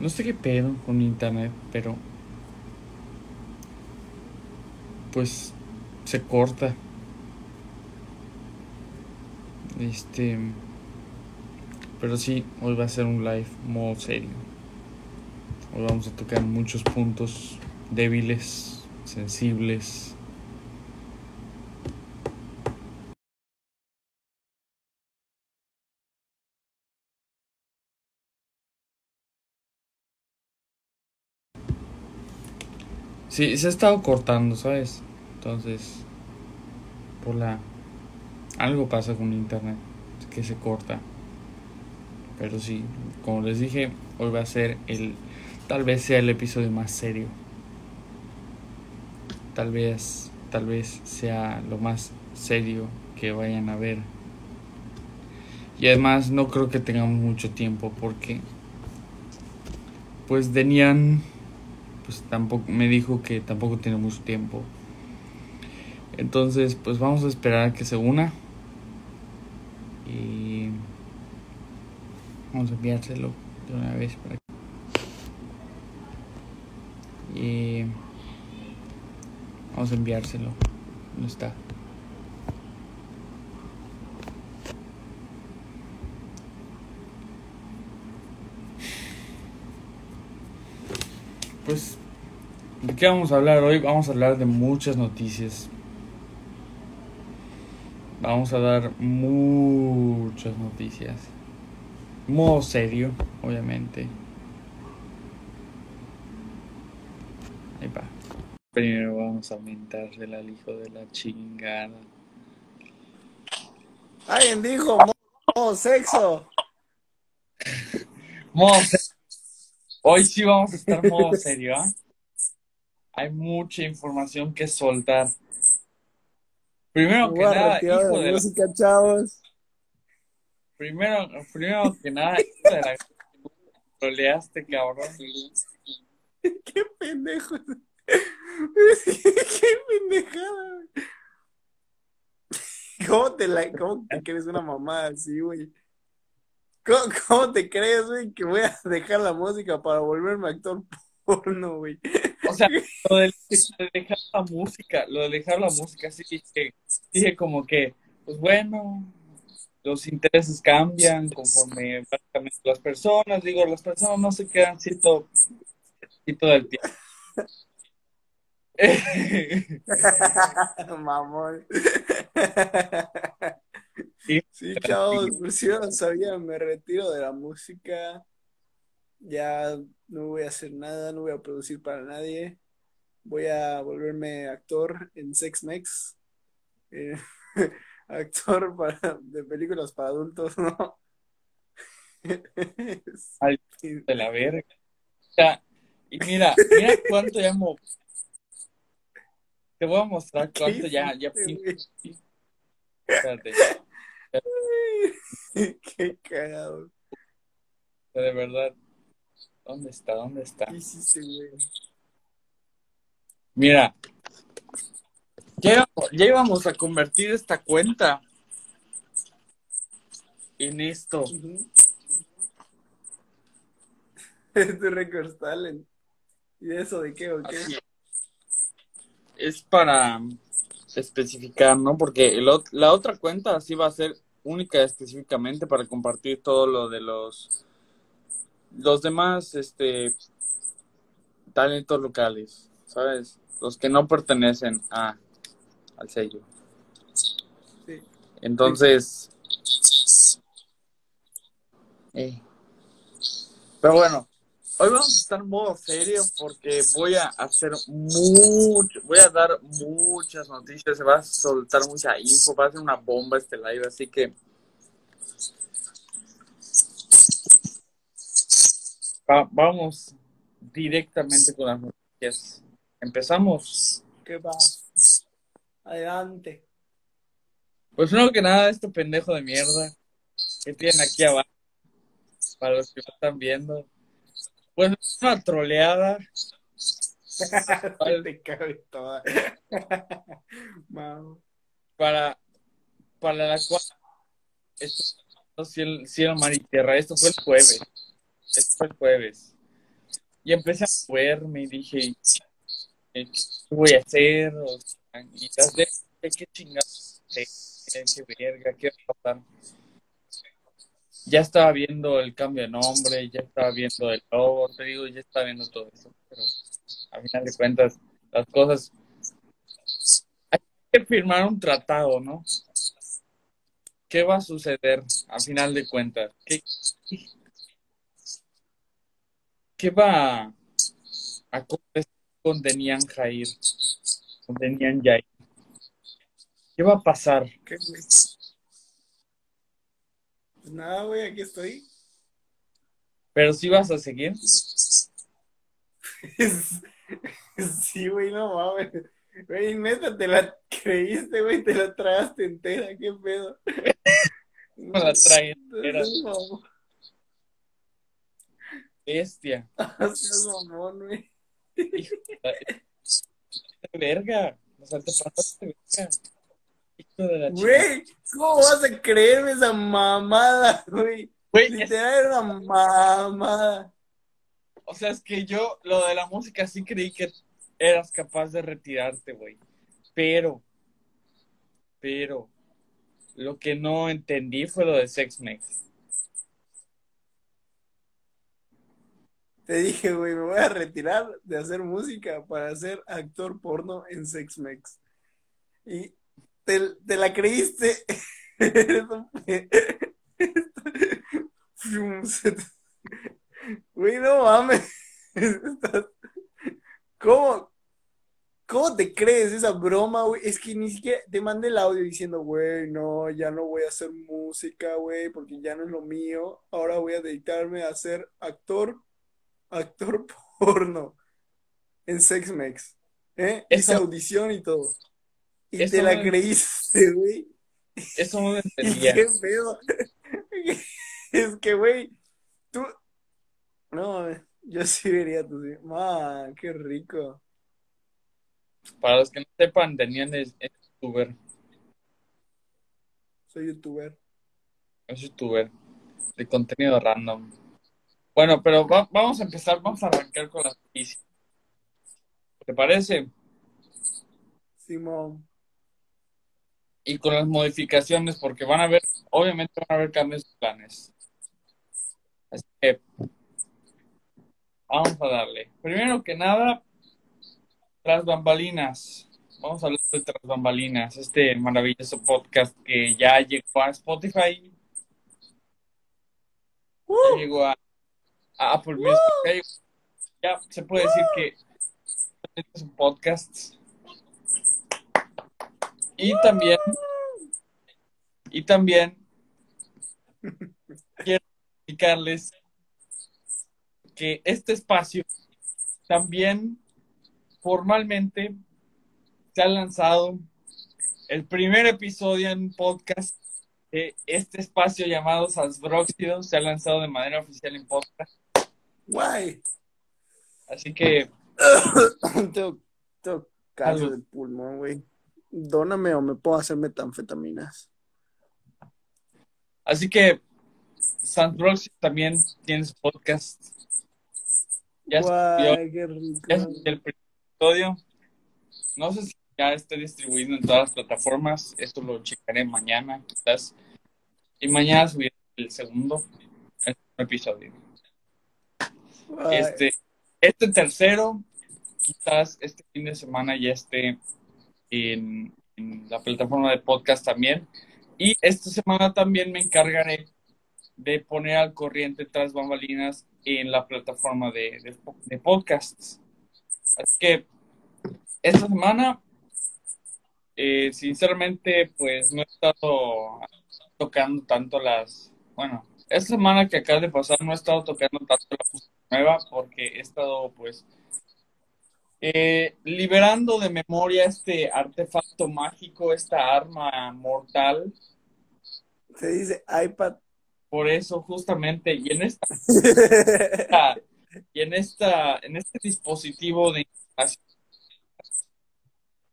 No sé qué pedo con internet, pero pues se corta. Este, pero sí, hoy va a ser un live modo serio. Hoy vamos a tocar muchos puntos débiles, sensibles. Sí, se ha estado cortando, ¿sabes? Entonces, por la... Algo pasa con internet, que se corta. Pero sí, como les dije, hoy va a ser el... Tal vez sea el episodio más serio. Tal vez, tal vez sea lo más serio que vayan a ver. Y además no creo que tengamos mucho tiempo porque... Pues Denian pues tampoco me dijo que tampoco tiene mucho tiempo. Entonces, pues vamos a esperar a que se una. Y vamos a enviárselo de una vez para. Y vamos a enviárselo. No está. Pues, ¿de qué vamos a hablar hoy? Vamos a hablar de muchas noticias. Vamos a dar muchas noticias. Modo serio, obviamente. Ahí va. Primero vamos a aumentarle al hijo de la chingada. Alguien dijo modo sexo. Modo sexo. Hoy sí vamos a estar modo serio, ¿ah? Hay mucha información que soltar. Primero que nada, hijo de música, chavos. Primero, primero que nada, hijo de la troleaste, cabrón. Qué pendejo. Qué pendejada. ¿Cómo te, la, cómo te crees una mamá así, güey? ¿Cómo, te crees, güey, que voy a dejar la música para volverme actor porno, güey? O sea, lo de, dejar la música, lo de dejar la música, sí dije, dije como que, pues bueno, los intereses cambian conforme básicamente las personas, digo, las personas no se quedan así todo, así todo el tiempo. Mamón. Sí, chavos, por si no sabían, me retiro de la música. Ya no voy a hacer nada, no voy a producir para nadie. Voy a volverme actor en Sex Mex. Eh, actor para, de películas para adultos, ¿no? Ay, de la verga. y mira, mira cuánto ya Te voy a mostrar cuánto ya, ya. Espérate. Qué cagado. De verdad. ¿Dónde está? ¿Dónde está? Mira. Ya, ya íbamos a convertir esta cuenta en esto. Es tu record talent. ¿Y eso de qué o qué? Es para especificar, ¿no? Porque la otra cuenta sí va a ser única específicamente para compartir todo lo de los los demás este talentos locales, ¿sabes? Los que no pertenecen a al sello. Entonces eh. pero bueno, Hoy vamos a estar en modo serio porque voy a hacer mucho, voy a dar muchas noticias, se va a soltar mucha info, va a ser una bomba este live, así que vamos directamente con las noticias. Empezamos. ¿Qué va? Adelante. Pues primero que nada, este pendejo de mierda que tienen aquí abajo, para los que lo están viendo pues una troleada. Para, para la cual esto cielo, cielo, mar y tierra. Esto fue el jueves. Esto fue el jueves. y empecé a moverme y dije, ¿qué voy a hacer? Y qué chingados, qué, verga, qué. Ya estaba viendo el cambio de nombre, ya estaba viendo el logo, te digo, ya estaba viendo todo eso, pero a final de cuentas, las cosas hay que firmar un tratado, ¿no? ¿Qué va a suceder a final de cuentas? ¿Qué, qué va a con Denian Jair? Con Denian Jair. ¿Qué va a pasar? ¿Qué, güey? Pues nada, güey, aquí estoy. ¿Pero si vas a seguir? Sí, güey, no mames. Güey, neta, te la creíste, güey, te la tragaste entera, qué pedo. Me la trae entera. No, Bestia. seas mamón, güey. Verga. O sea, te pasaste de verga. Hijo de la. Güey, ¿cómo vas a creerme esa mamada, güey? Güey, es- Literal era una mamada. o sea, es que yo lo de la música sí creí que eras capaz de retirarte, güey. Pero, pero, lo que no entendí fue lo de Sex Mex. Te dije, güey, me voy a retirar de hacer música para ser actor porno en Sex Mex. Y te, la creíste. Güey, no mames. ¿Cómo? ¿Cómo te crees esa broma, güey? Es que ni siquiera te mandé el audio diciendo, güey, no, ya no voy a hacer música, güey, porque ya no es lo mío. Ahora voy a dedicarme a ser actor, actor porno en Sex Mex. ¿Eh? Hice audición y todo. Y te la no- creíste, güey. Eso no lo ¿Y entendía. qué pedo? Es que, güey, tú... No, yo sí vería tu... Man, qué rico. Para los que no sepan, tenían es, es youtuber. Soy youtuber. Es youtuber. De contenido random. Bueno, pero va- vamos a empezar, vamos a arrancar con las noticias. ¿Te parece? Simón. Y con las modificaciones, porque van a haber, obviamente van a haber cambios de planes. Así que vamos a darle. Primero que nada, tras bambalinas. Vamos a hablar de tras bambalinas, este maravilloso podcast que ya llegó a Spotify, ya llegó a, a Apple Music, ya, llegó- ya se puede decir que es un podcast. Y también, y también quiero explicarles que este espacio también formalmente se ha lanzado el primer episodio en podcast de este espacio llamado Salsbróxido se ha lanzado de manera oficial en podcast. Guay. Así que tengo, tengo Salud. de pulmón, güey. Dóname o me puedo hacer metanfetaminas. Así que Sandrox también tiene su podcast. Ya Guay, qué rico. ya el primer episodio. No sé si ya esté distribuido en todas las plataformas. Esto lo checaré mañana, quizás. Y mañana subiré el segundo, el segundo episodio. Este, este tercero, quizás este fin de semana ya esté en, en la plataforma de podcast también. Y esta semana también me encargaré de poner al corriente tras bambalinas en la plataforma de, de, de podcasts. Así que esta semana, eh, sinceramente, pues no he estado tocando tanto las, bueno, esta semana que acaba de pasar no he estado tocando tanto la música nueva porque he estado pues eh, liberando de memoria este artefacto mágico, esta arma mortal. Se dice iPad. Por eso justamente, y en esta, esta- y en esta, en este dispositivo de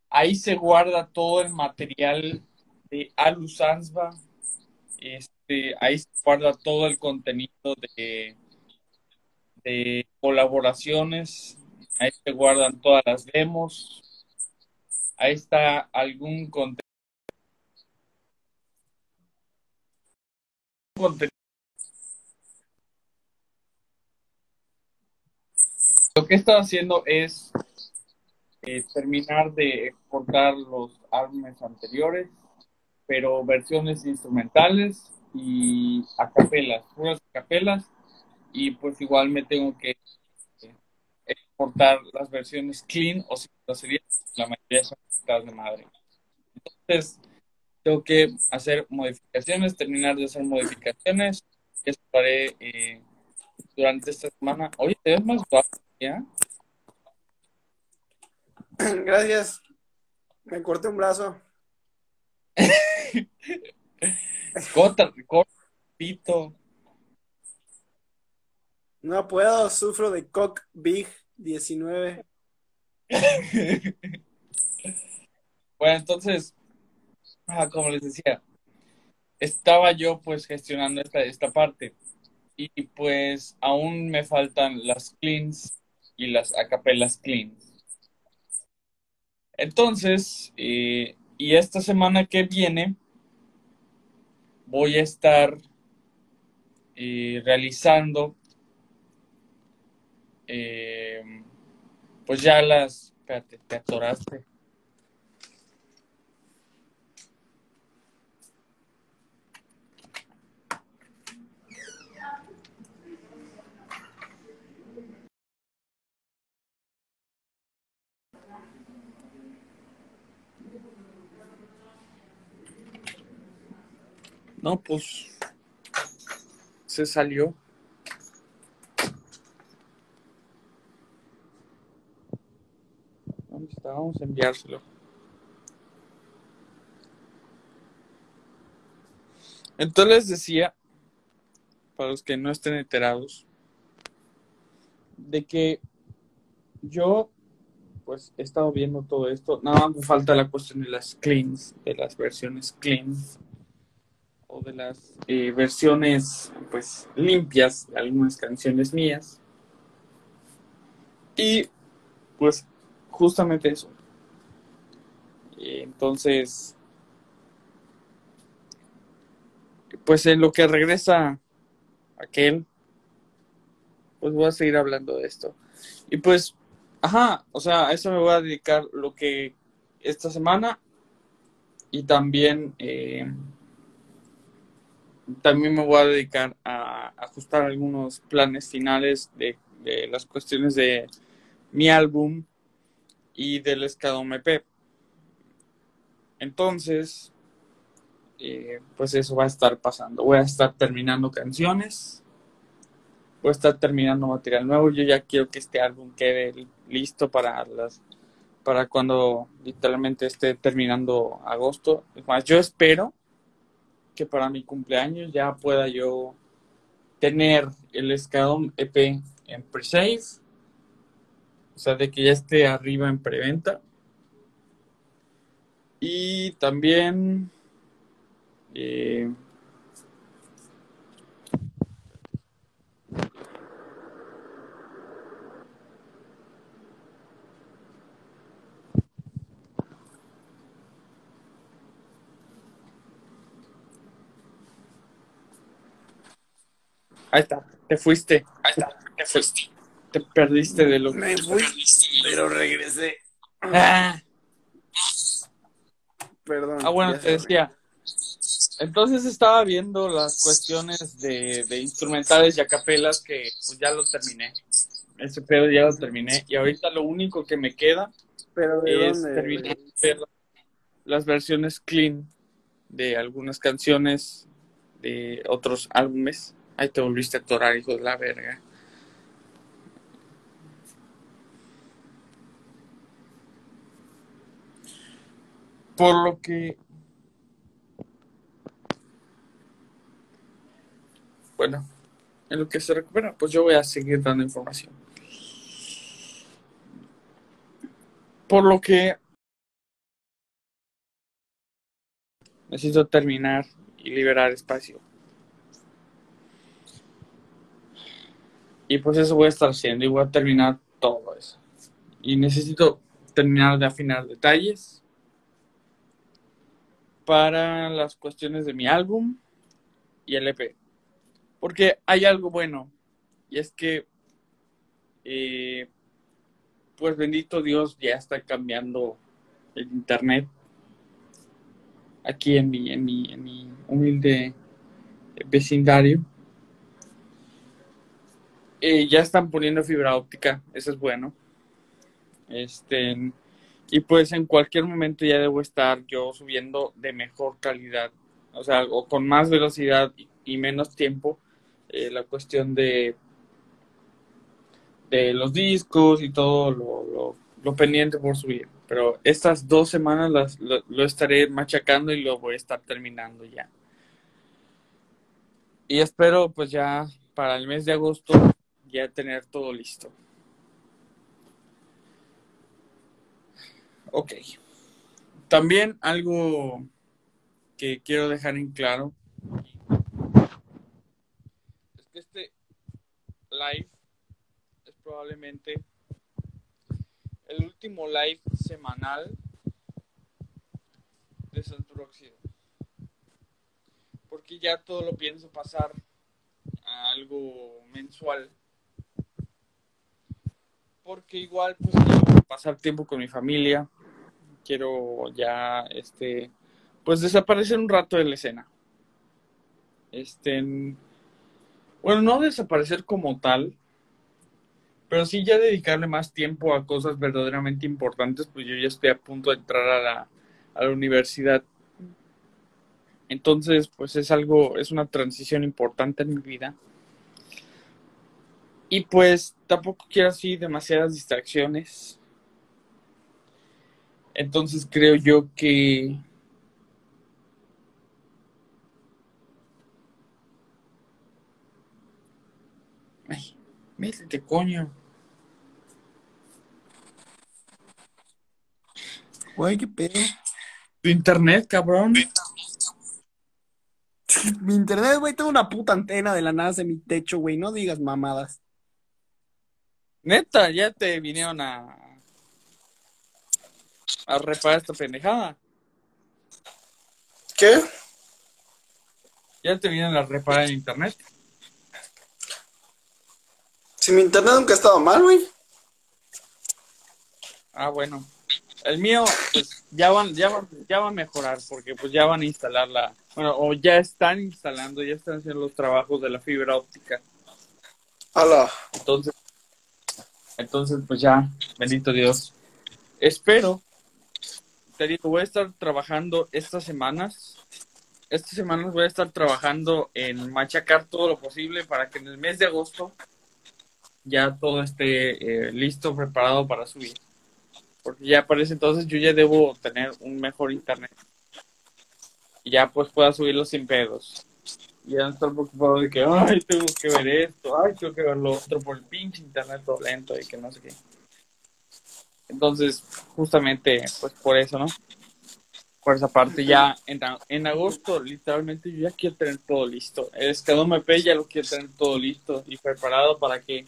ahí se guarda todo el material de Alu Sansba, este, ahí se guarda todo el contenido de, de colaboraciones, ahí se guardan todas las demos, ahí está algún contenido. Lo que estado haciendo es eh, terminar de exportar los álbumes anteriores, pero versiones instrumentales y a capelas, puras capelas, y pues igual me tengo que eh, exportar las versiones clean o si no sería la mayoría son de madre. Entonces, tengo que hacer modificaciones, terminar de hacer modificaciones, que estaré eh, durante esta semana. Oye, te ves más guapo, ¿ya? Gracias. Me corté un brazo. corta, corta, pito. No puedo, sufro de cock big 19. bueno, entonces, ah, como les decía, estaba yo pues gestionando esta, esta parte y pues aún me faltan las cleans y las acapelas cleans. Entonces, eh, y esta semana que viene voy a estar eh, realizando eh, pues ya las... Espérate, te atoraste. No, pues se salió. Vamos a enviárselo. Entonces les decía, para los que no estén enterados, de que yo pues he estado viendo todo esto. Nada más me falta la cuestión de las cleans, de las versiones cleans de las eh, versiones pues limpias de algunas canciones mías. Y pues justamente eso. entonces, pues en lo que regresa aquel, pues voy a seguir hablando de esto. Y pues, ajá, o sea, a eso me voy a dedicar lo que esta semana y también eh, también me voy a dedicar a ajustar algunos planes finales de, las cuestiones de mi álbum y del MP. Entonces, eh, pues eso va a estar pasando. Voy a estar terminando canciones, voy a estar terminando material nuevo. Yo ya quiero que este álbum quede listo para las para cuando literalmente esté terminando agosto. Es más, yo espero que para mi cumpleaños ya pueda yo tener el Escadón EP en pre-save. O sea, de que ya esté arriba en preventa. Y también eh, Ahí está, te fuiste. Ahí está, te fuiste. Te perdiste de lo que. Me fui, pero regresé. Ah. Perdón. Ah, bueno, te decía. Entonces estaba viendo las cuestiones de, de instrumentales y acapelas que pues ya lo terminé. Ese pedo ya lo terminé. Y ahorita lo único que me queda es terminar las versiones clean de algunas canciones de otros álbumes Ahí te volviste a atorar, hijo de la verga. Por lo que... Bueno, en lo que se recupera, pues yo voy a seguir dando información. Por lo que necesito terminar y liberar espacio Y pues eso voy a estar haciendo y voy a terminar todo eso. Y necesito terminar de afinar detalles para las cuestiones de mi álbum y el EP. Porque hay algo bueno y es que, eh, pues bendito Dios, ya está cambiando el internet aquí en mi, en mi, en mi humilde vecindario. Eh, ya están poniendo fibra óptica, eso es bueno. Este, y pues en cualquier momento ya debo estar yo subiendo de mejor calidad, o sea, o con más velocidad y, menos tiempo, eh, la cuestión de, de los discos y todo lo, lo, pendiente por subir. Pero estas dos semanas las, lo estaré machacando y lo voy a estar terminando ya. Y espero pues ya para el mes de agosto ya tener todo listo. Ok. También algo que quiero dejar en claro. Es que este live es probablemente el último live semanal de Santo Porque ya todo lo pienso pasar a algo mensual. Porque igual pues pasar tiempo con mi familia, quiero ya este pues desaparecer un rato de la escena. Este bueno, no desaparecer como tal, pero sí ya dedicarle más tiempo a cosas verdaderamente importantes, pues yo ya estoy a punto de entrar a la, a la universidad. Entonces, pues es algo, es una transición importante en mi vida. Y pues tampoco quiero así demasiadas distracciones. Entonces creo yo que Ay, métete, coño. Güey, qué pedo. Tu internet, cabrón. Mi internet, güey, tengo una puta antena de la NASA en mi techo, güey. No digas mamadas. Neta, ya te vinieron a. a reparar esta pendejada. ¿Qué? Ya te vinieron a reparar el internet. Si mi internet nunca ha estado mal, güey. Ah, bueno. El mío, pues ya van, ya van, ya va a mejorar, porque pues ya van a instalar la, bueno, o ya están instalando, ya están haciendo los trabajos de la fibra óptica. Hola. Entonces, entonces, pues ya, bendito Dios. Espero, te digo, voy a estar trabajando estas semanas. Estas semanas voy a estar trabajando en machacar todo lo posible para que en el mes de agosto ya todo esté eh, listo, preparado para subir. Porque ya parece entonces yo ya debo tener un mejor internet. Y ya pues pueda subirlo sin pedos y ya estar preocupado de que, ay, tengo que ver esto, ay, tengo que ver lo otro por el pinche internet todo lento y que no sé qué. Entonces, justamente, pues por eso, ¿no? Por esa parte, ya en, en agosto, literalmente, yo ya quiero tener todo listo. El Escadón MP ya lo quiero tener todo listo y preparado para que,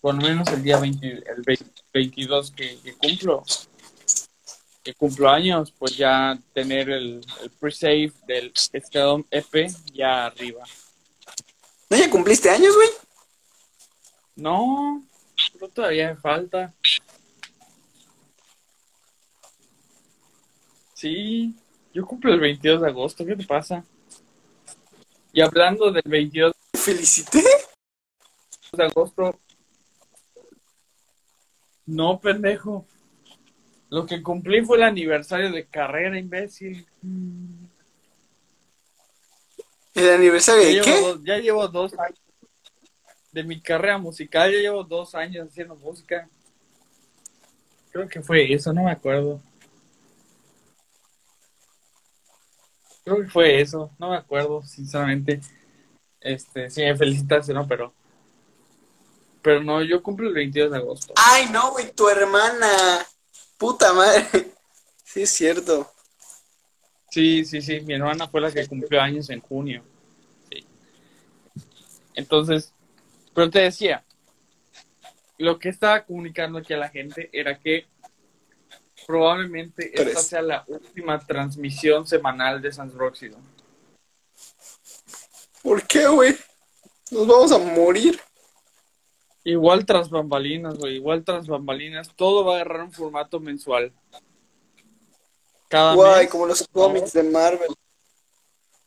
por lo menos el día 20, el 22 que, que cumplo, que cumplo años, pues ya tener el, el pre-save del Escadón EP ya arriba. ¿No ya cumpliste años, güey? No, no todavía me falta. Sí, yo cumplo el 22 de agosto, ¿qué te pasa? Y hablando del 22 ¿Felicité? de agosto, no, pendejo. Lo que cumplí fue el aniversario de carrera, imbécil. ¿El aniversario de qué? ya llevo dos años de mi carrera musical, ya llevo dos años haciendo música. Creo que fue eso, no me acuerdo. Creo que fue eso, no me acuerdo, sinceramente. Este, sí, me felicitaste, ¿no? Pero. Pero no, yo cumplo el 22 de agosto. Ay, no, güey, tu hermana. Puta madre. Sí, es cierto. Sí, sí, sí. Mi hermana fue la que cumplió años en junio. Sí. Entonces, pero te decía, lo que estaba comunicando aquí a la gente era que probablemente esta sea la última transmisión semanal de Sans Róxido. ¿Por qué, güey? Nos vamos a morir. Igual tras bambalinas, güey, igual tras bambalinas, todo va a agarrar un formato mensual. Cada Guay, mes, como los cómics de Marvel.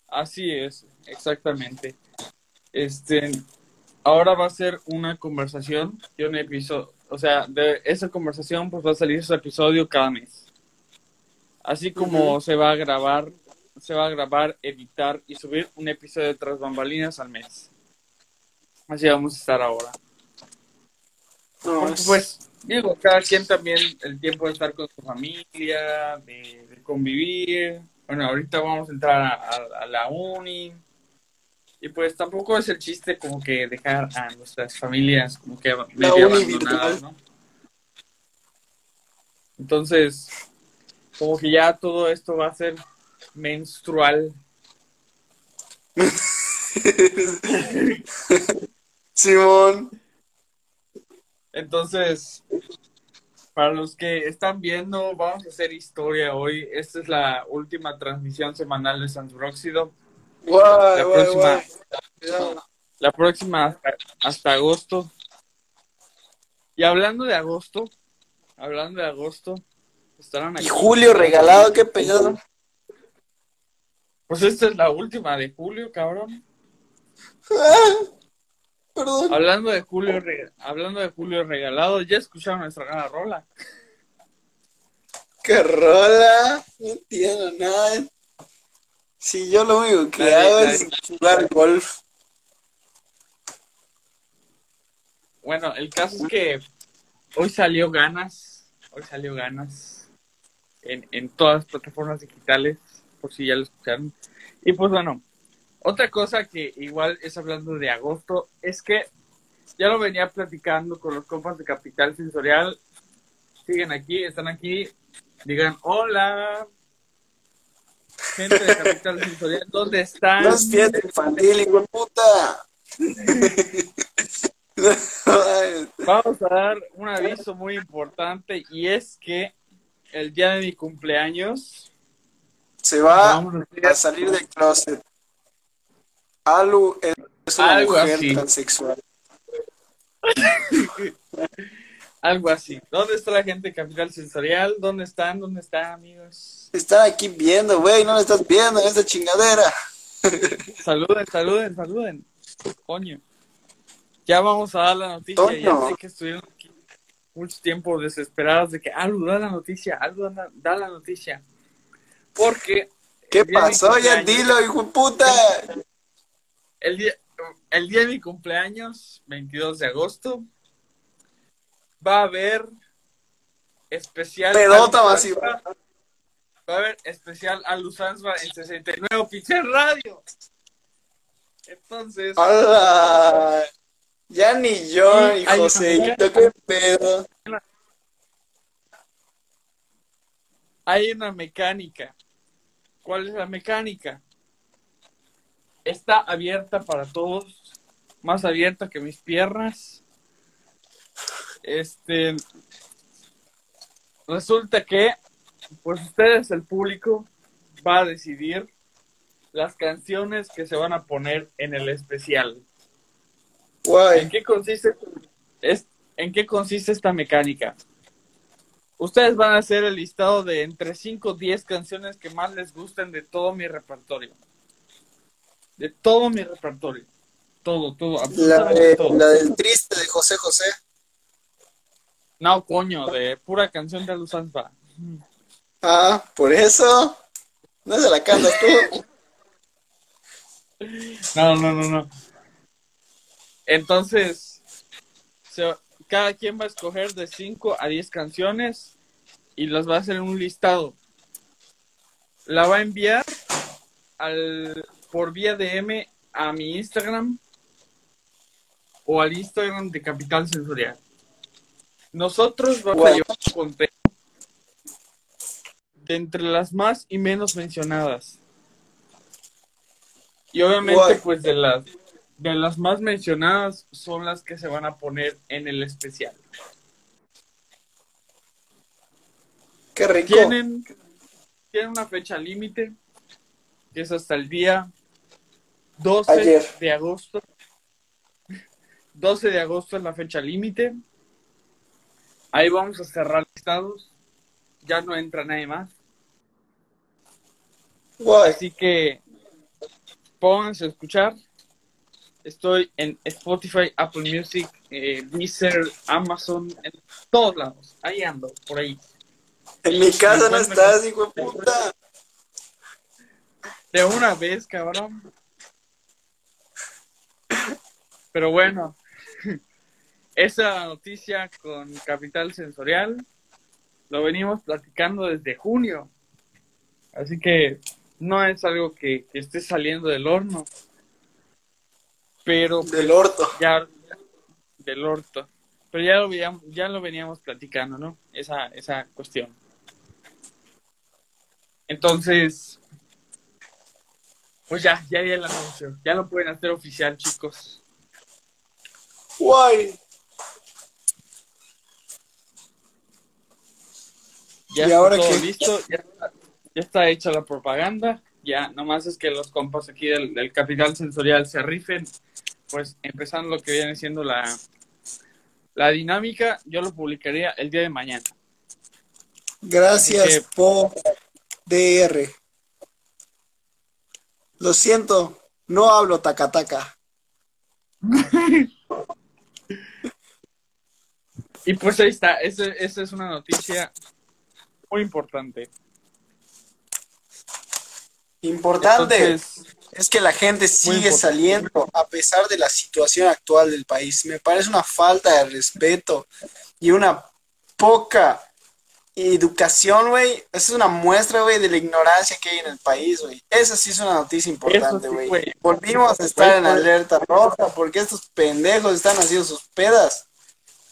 así es, exactamente. Este, ahora va a ser una conversación y un episodio, o sea, de esa conversación pues va a salir su episodio cada mes. Así como se va a grabar, se va a grabar, editar y subir un episodio de tras bambalinas al mes. Así vamos a estar ahora. No, Porque, pues, digo, cada quien también el tiempo de estar con su familia, de, de convivir. Bueno, ahorita vamos a entrar a, a- a la uni. Y pues tampoco es el chiste como que dejar a nuestras familias como que medio abandonadas. ¿no? Entonces, como que ya todo esto va a ser menstrual. Simón. Entonces, para los que están viendo, vamos a hacer historia hoy. Esta es la última transmisión semanal de Sans Bróxido. Guay, La guay, próxima, guay. La próxima hasta, hasta agosto. Y hablando de agosto, hablando de agosto, estarán aquí. Y Julio regalado, qué pedo. Pues esta es la última de julio, cabrón. Ah, perdón. Hablando de julio, hablando de julio regalado, ya escucharon nuestra gran rola. Qué rola. No entiendo nada. Si yo lo único que hago es jugar golf. Bueno, el caso es que hoy salió ganas, hoy salió ganas en, en todas las plataformas digitales, por si ya lo escucharon. Y pues bueno, otra cosa que igual es hablando de agosto, es que ya lo venía platicando con los compas de Capital Sensorial. Siguen aquí, están aquí, digan hola. Gente de Capital Sensorial, ¿dónde están? No es fiesta infantil, hijo de puta. Vamos a dar un aviso muy importante y es que el día de mi cumpleaños Se va a a salir del closet. Alu es una Algo mujer así. transexual. algo así. ¿Dónde está la gente de Capital Sensorial? ¿Dónde están? ¿Dónde están, amigos? Están aquí viendo, güey, no lo estás viendo en esta chingadera. Saluden, saluden, saluden. Coño. Ya vamos a dar la noticia. Ya sé que estuvieron aquí mucho tiempo desesperados de que algo da la noticia, algo da, da la noticia. Porque ¿Qué pasó? Ya dilo, hijo de puta. el día, el día de mi cumpleaños, 22 de agosto, va a haber especial. Pedota Alu masiva. Va a haber especial a Luzanzba en 69 Pixel Radio. Entonces, ¡Hala! Ya ni yo, ni Joséito, qué pedo. hay una mecánica. ¿Cuál es la mecánica? Está abierta para todos, más abierta que mis piernas. Este resulta que pues ustedes el público va a decidir las canciones que se van a poner en el especial. ¿En Guay. qué consiste es, en qué consiste esta mecánica? Ustedes van a hacer el listado de entre 5 o 10 canciones que más les gusten de todo mi repertorio. De todo mi repertorio. Todo, todo, La, de, todo. la del triste de José José. No, coño, de pura canción de Luzanzba. Ah, por eso. No se la cantas tú. No, no, no, no. Entonces, se- cada quien va a escoger de 5 a 10 canciones y las va a hacer en un listado. La va a enviar al, por vía DM a mi Instagram o al Instagram de Capital Sensorial. Nosotros vamos a llevar un conteo de entre las más y menos mencionadas. Y obviamente, pues de las de las más mencionadas son las que se van a poner en el especial. Qué rico. Tienen, tienen una fecha límite, que es hasta el día 12 Ayer. de agosto. 12 de agosto es la fecha límite. Ahí vamos a cerrar listados. Ya no entra nadie más. Guay. Así que pónganse a escuchar. Estoy en Spotify, Apple Music, eh, Deezer, Amazon, en todos lados. Ahí ando, por ahí. En mi casa no estás, hijo de puta. De una vez, cabrón. Pero bueno, esa noticia con Capital Sensorial lo venimos platicando desde junio. Así que no es algo que, que esté saliendo del horno. Pero Del orto. ya del orto. Pero ya lo veíamos, ya lo veníamos platicando, ¿no? Esa, esa cuestión. Entonces, pues ya, ya di el anuncio. Ya lo pueden hacer oficial, chicos. Guay. Ya ¿Y está ahora todo qué? listo, ya está, ya está hecha la propaganda. Ya, nomás es que los compas aquí del, del Capital Sensorial se rifen, pues empezando lo que viene siendo la, la dinámica, yo lo publicaría el día de mañana. Gracias que- por DR. Lo siento, no hablo tacataca. Y pues ahí está, esa es una noticia muy importante. Importante Entonces, es que la gente sigue saliendo a pesar de la situación actual del país. Me parece una falta de respeto y una poca educación, güey. Esa es una muestra, güey, de la ignorancia que hay en el país, güey. Esa sí es una noticia importante, sí, güey. Volvimos a estar en alerta roja porque estos pendejos están haciendo sus pedas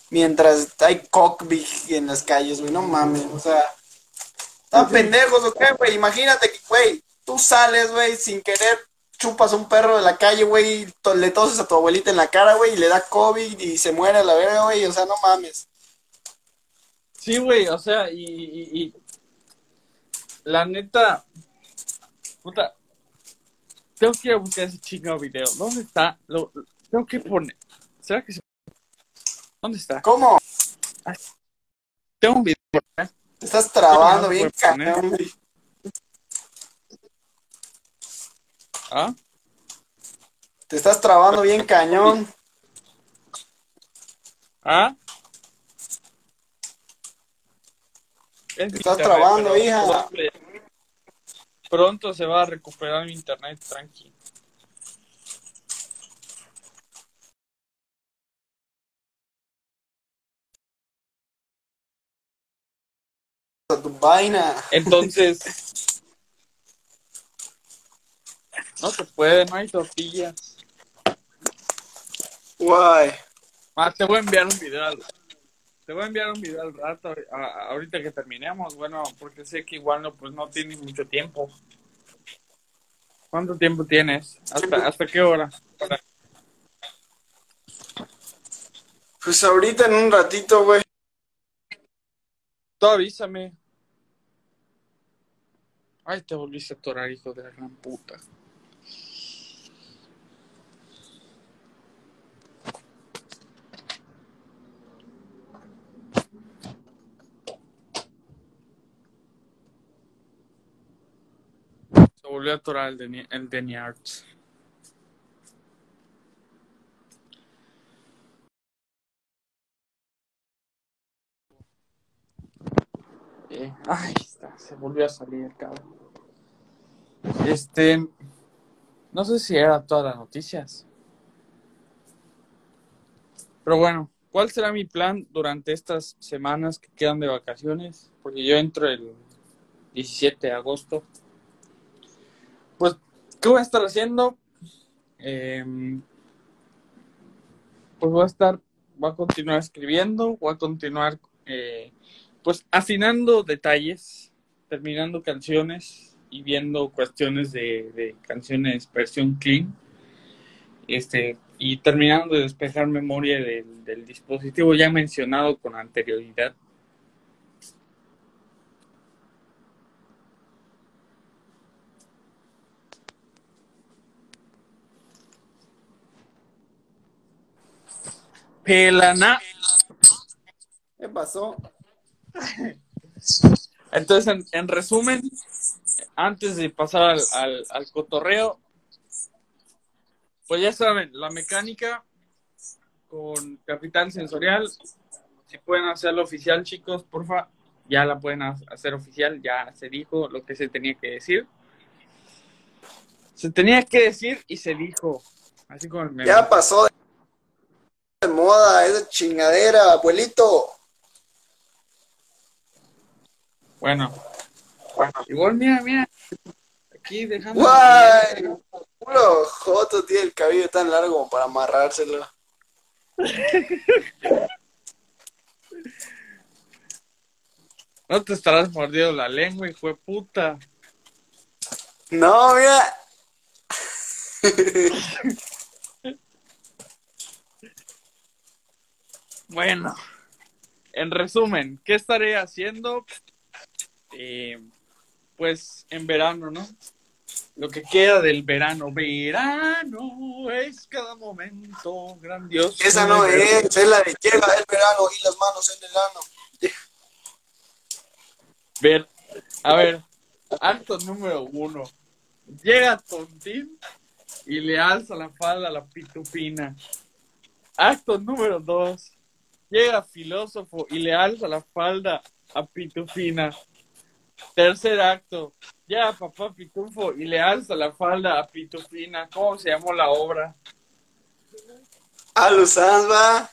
mientras hay cockpit en las calles, güey. No mames, o sea. Están pendejos, ¿o qué, güey? Imagínate que, güey, tú sales, güey, sin querer, chupas a un perro de la calle, güey, to- le toses a tu abuelita en la cara, güey, y le da COVID y se muere a la verga, güey. O sea, no mames. sí, güey, o sea, y, y- y la neta, puta, tengo que ir a buscar ese chingado video. ¿Dónde está? Lo, lo- tengo que poner. ¿Será que se... ¿Dónde está? ¿Cómo? Tengo un video. ¿eh? Te estás trabando bien poner. cañón, güey. ¿Ah? Te estás trabando bien cañón. ¿Ah? Te estás trabando, hija. Pronto, pronto se va a recuperar mi internet, tranqui. Vaina. Entonces, no se puede, no hay tortillas. Guay. Ah, te voy a enviar un video. al- Te voy a enviar un video al rato, a- a- ahorita que terminemos, bueno, porque sé que igual no, pues no tienes mucho tiempo. ¿Cuánto tiempo tienes? ¿Hasta, hasta qué hora? Pues ahorita en un ratito, güey. Tú avísame. Ay, te volviste a atorar, hijo de la gran puta. Se volvió a atorar el de, el de Arts. Eh, ay, está, se volvió a salir el cabrón. Este, no sé si era todas las noticias. Pero bueno, ¿cuál será mi plan durante estas semanas que quedan de vacaciones? Porque yo entro el 17 de agosto. Pues, ¿qué voy a estar haciendo? Em, pues voy a estar, voy a continuar escribiendo, voy a continuar eh, pues afinando detalles, terminando canciones y viendo cuestiones de, canciones versión clean. Este, y terminando de despejar memoria del, del dispositivo ya mencionado con anterioridad. Pelana. ¿Qué pasó? Entonces, en, en resumen, antes de pasar al, al, al cotorreo, pues ya saben, la mecánica con capital sensorial, si pueden hacerlo oficial, chicos, porfa, ya la pueden ha- hacer oficial, ya se dijo lo que se tenía que decir. Se tenía que decir y se dijo, así como el. Ya pasó de moda esa chingadera, abuelito. Bueno, igual mira, mira, aquí dejando... Guay, puro Joto tiene el cabello tan largo como para amarrárselo. No te estarás mordiendo la lengua, hijo de puta. No, mira. Bueno, en resumen, ¿qué estaré haciendo? Eh, pues en verano, ¿no? Lo que queda del verano. Verano es cada momento grandioso. Esa no es, es la de llega el verano y las manos en el ano. Ver, a ver, acto número uno. Llega Tontín y le alza la falda a la pitufina. Acto número dos. Llega Filósofo y le alza la falda a Pitufina. Tercer acto. Llega Papá Pitufo y le alza la falda a Pitufina. ¿Cómo se llamó la obra? A.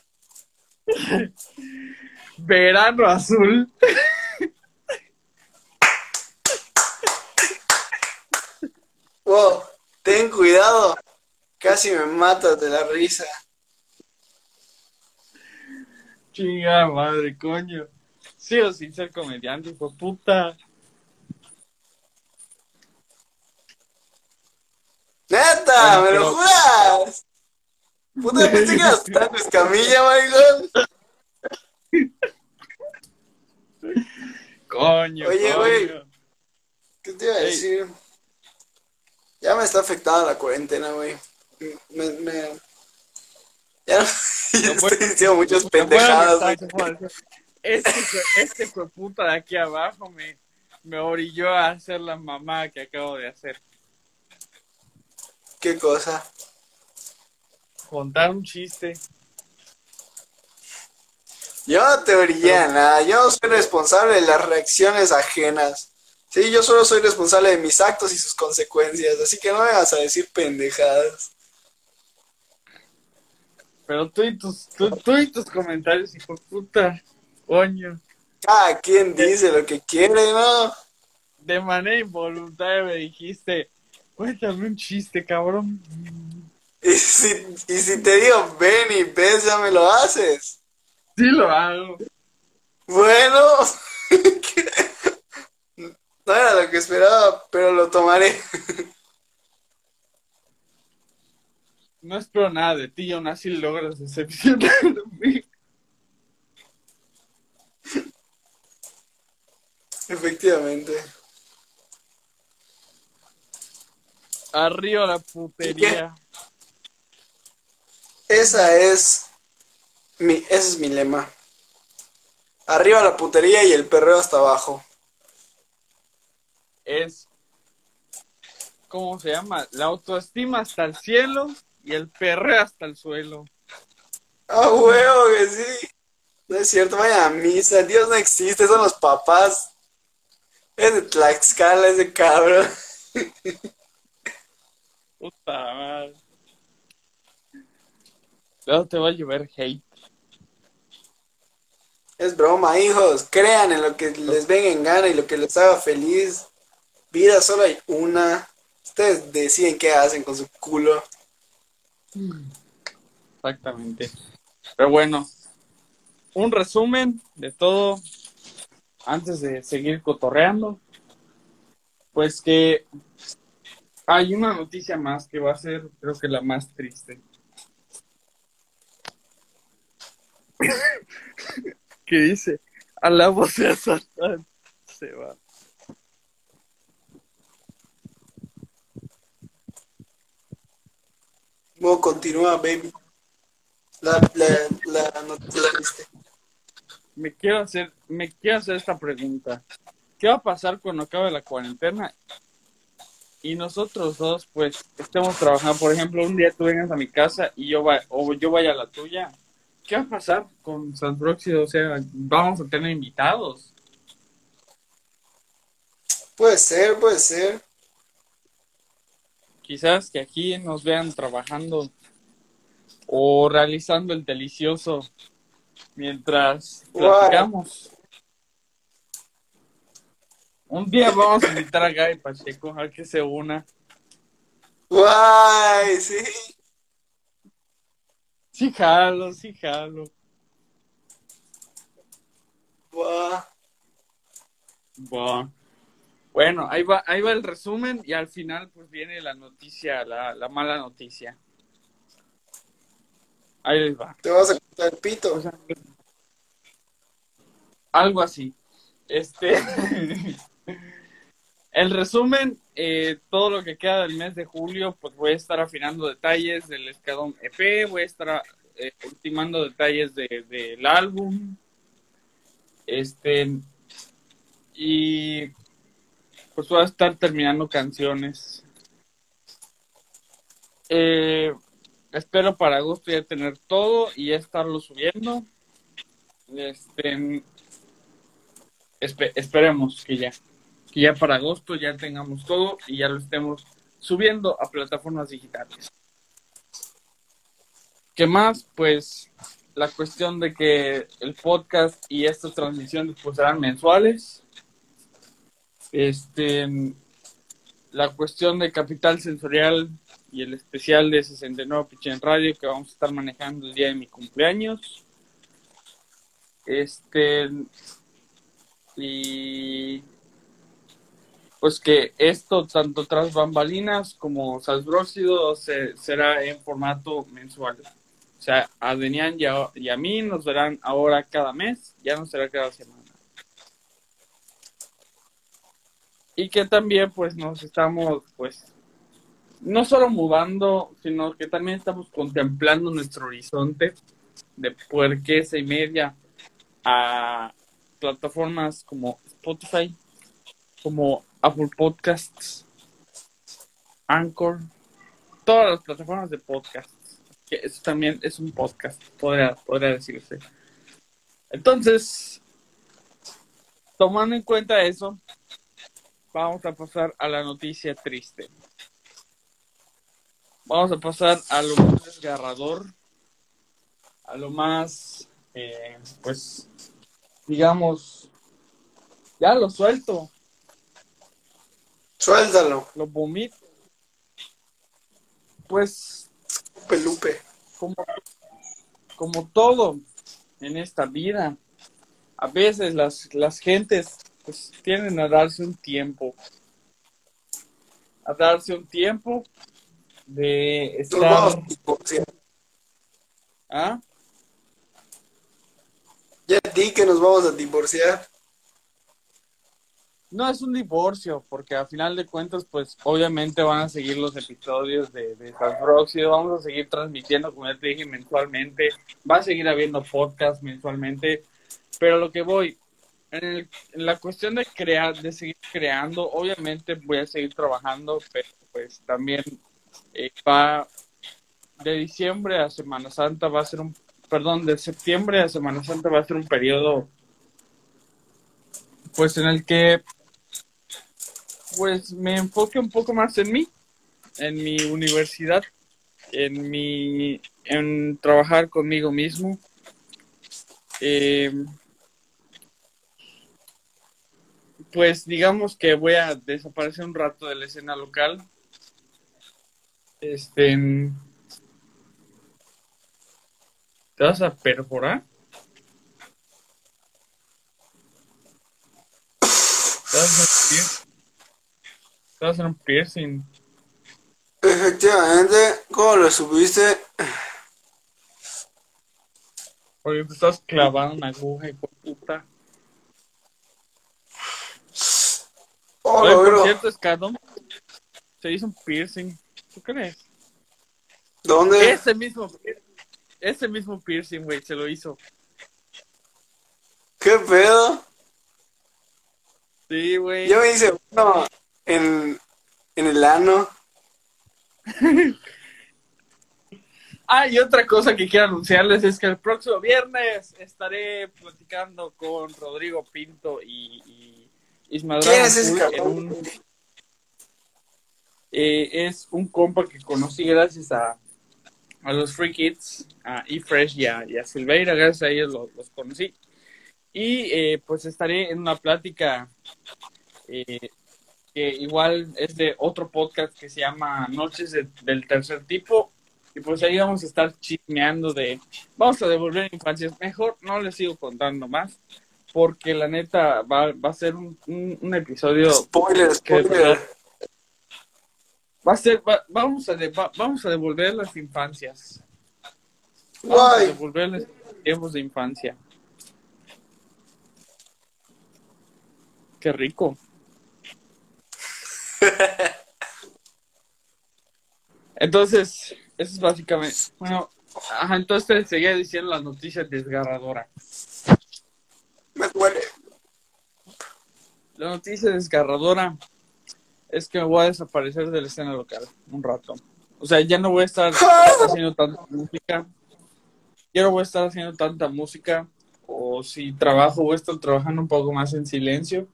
Verano Azul. Wow, ten cuidado. Casi me matas de la risa. Chinga madre, coño. Sí o sin ser comediante, hijo puta. Neta, Bueno, ¿me pero- lo juras? Puta, pensé que eras tan escamilla, maricón. Coño, Oye, güey. ¿Qué te iba a decir? Ya me está afectando la cuarentena, güey. Me, me... Ya no... ya puede- estoy diciendo muchas pendejadas, güey. Este, este puta de aquí abajo me, me orilló a hacer la mamá que acabo de hacer. ¿Qué cosa? Contar un chiste. Yo no te nada. Yo no soy responsable de las reacciones ajenas. Sí, yo solo soy responsable de mis actos y sus consecuencias. Así que no me vas a decir pendejadas. Pero tú y tus, tú, tú y tus comentarios, hijo de puta. Coño. Cada quien dice lo que quiere, ¿no? De manera involuntaria me dijiste, cuéntame un chiste, cabrón. Y si, y si te digo, ven y ves, ya me lo haces. Sí lo hago. Bueno, no era lo que esperaba, pero lo tomaré. No espero nada de ti, aún así logras decepcionarme. Efectivamente. Arriba la putería. Esa es mi, ese es mi lema. Arriba la putería y el perreo hasta abajo. Es, ¿cómo se llama? La autoestima hasta el cielo y el perreo hasta el suelo. Ah, huevo que sí. No es cierto, vaya a misa. Dios no existe, son los papás. Es de Tlaxcala ese cabrón. Puta madre. Luego te va a llover hate. Es broma, hijos. Crean en lo que les venga en gana y lo que les haga feliz. Vida solo hay una. Ustedes deciden qué hacen con su culo. Exactamente. Pero bueno, un resumen de todo antes de seguir cotorreando. Pues que hay una noticia más que va a ser, creo que la más triste. que dice, alabo sea Satán, se va. No, continúa, baby. La, la, la noticia triste. Me quiero hacer, me quiero hacer esta pregunta. ¿Qué va a pasar cuando acabe la cuarentena y nosotros dos, pues, estemos trabajando. Por ejemplo, un día tú vengas a mi casa y yo va, o yo vaya a la tuya. ¿Qué va a pasar con San Próximo? O sea, vamos a tener invitados. Puede ser, puede ser. Quizás que aquí nos vean trabajando o realizando el delicioso mientras platicamos. Un día vamos a invitar a Gaby Pacheco a que se una. Guay, sí. Sí, jalo, sí, jalo. Guau. Buah. Bueno, ahí va, ahí va el resumen y al final pues viene la noticia, la, la mala noticia. Ahí les va. Te vas a cortar el pito. O sea, algo así. Este. El resumen, eh, todo lo que queda del mes de julio, pues voy a estar afinando detalles del Escadón EP, voy a estar eh, ultimando detalles de- del álbum. Este. Y pues voy a estar terminando canciones. Eh, espero para agosto ya tener todo y ya estarlo subiendo. Este, espe- esperemos que ya, que ya para agosto ya tengamos todo y ya lo estemos subiendo a plataformas digitales. ¿Qué más? Pues la cuestión de que el podcast y estas transmisiones pues serán mensuales. Este, la cuestión de capital sensorial y el especial de 69 Pichen Radio que vamos a estar manejando el día de mi cumpleaños. Este y pues que esto tanto tras bambalinas como Salsbróxido se, será en formato mensual. O sea, a Denian y a, y a mí nos verán ahora cada mes, ya no será cada semana. Y que también pues nos estamos pues no solo mudando, sino que también estamos contemplando nuestro horizonte de puerquesa y media a plataformas como Spotify, como Apple Podcasts, Anchor, todas las plataformas de podcasts. Que eso también es un podcast, podría, decirse. Entonces, tomando en cuenta eso, vamos a pasar a la noticia triste. Vamos a pasar a lo más desgarrador, a lo más, eh, pues, digamos, ya lo suelto, Suéltalo, lo vomito. Pues, pelupe. como, como todo en esta vida, a veces las, las gentes pues, tienen a darse un tiempo, a darse un tiempo de estar... ¿Ah? Ya di que nos vamos a divorciar. No es un divorcio, porque a final de cuentas, pues obviamente van a seguir los episodios de, de Salsbróxido, vamos a seguir transmitiendo, como ya te dije, mensualmente, va a seguir habiendo podcast mensualmente, pero lo que voy, en, el- la cuestión de crear, de seguir creando, obviamente voy a seguir trabajando, pero pues también eh, va de diciembre a Semana Santa va a ser un, perdón, de septiembre a Semana Santa va a ser un periodo pues en el que pues me enfoque un poco más en mí, en mi universidad, en mi en trabajar conmigo mismo. Eh, pues digamos que voy a desaparecer un rato de la escena local. Este ¿Te vas a perforar? ¿Te vas a te vas a hacer un piercing? Efectivamente, ¿cómo lo subiste? Porque te estás clavando una aguja y puta. Oh, Oye, por cierto, Escado, se hizo un piercing. ¿Tú crees? ¿Dónde? Ese mismo, ese mismo piercing, güey, se lo hizo. ¿Qué pedo? Sí, güey. Yo me hice uno en, en el ano. Ah, y otra cosa que quiero anunciarles es que el próximo viernes estaré platicando con Rodrigo Pinto y, y Ismael ¿Quién es ese cabrón? un- eh, es un compa que conocí gracias a, a los Free Kids, a eFresh y a, y a Silveira, gracias a ellos los, los conocí. Y eh, pues estaré en una plática eh, que igual es de otro podcast que se llama Noches de- del Tercer Tipo. Y pues ahí vamos a estar chismeando de, vamos a devolver infancias. Mejor no les sigo contando más, porque la neta va, va a ser un, un- un episodio Spoiler, spoiler. va a ser, va- vamos, a de- va- vamos a devolver las infancias. Vamos a Guay. devolverles tiempos de infancia. Qué rico. Entonces, eso es básicamente. Bueno, ajá, entonces seguía diciendo la noticia desgarradora. Me duele. La noticia desgarradora es que me voy a desaparecer de la escena local un rato. O sea, ya no voy a estar haciendo tanta música. Ya no voy a estar haciendo tanta música. O si trabajo, voy a estar trabajando un poco más en silencio.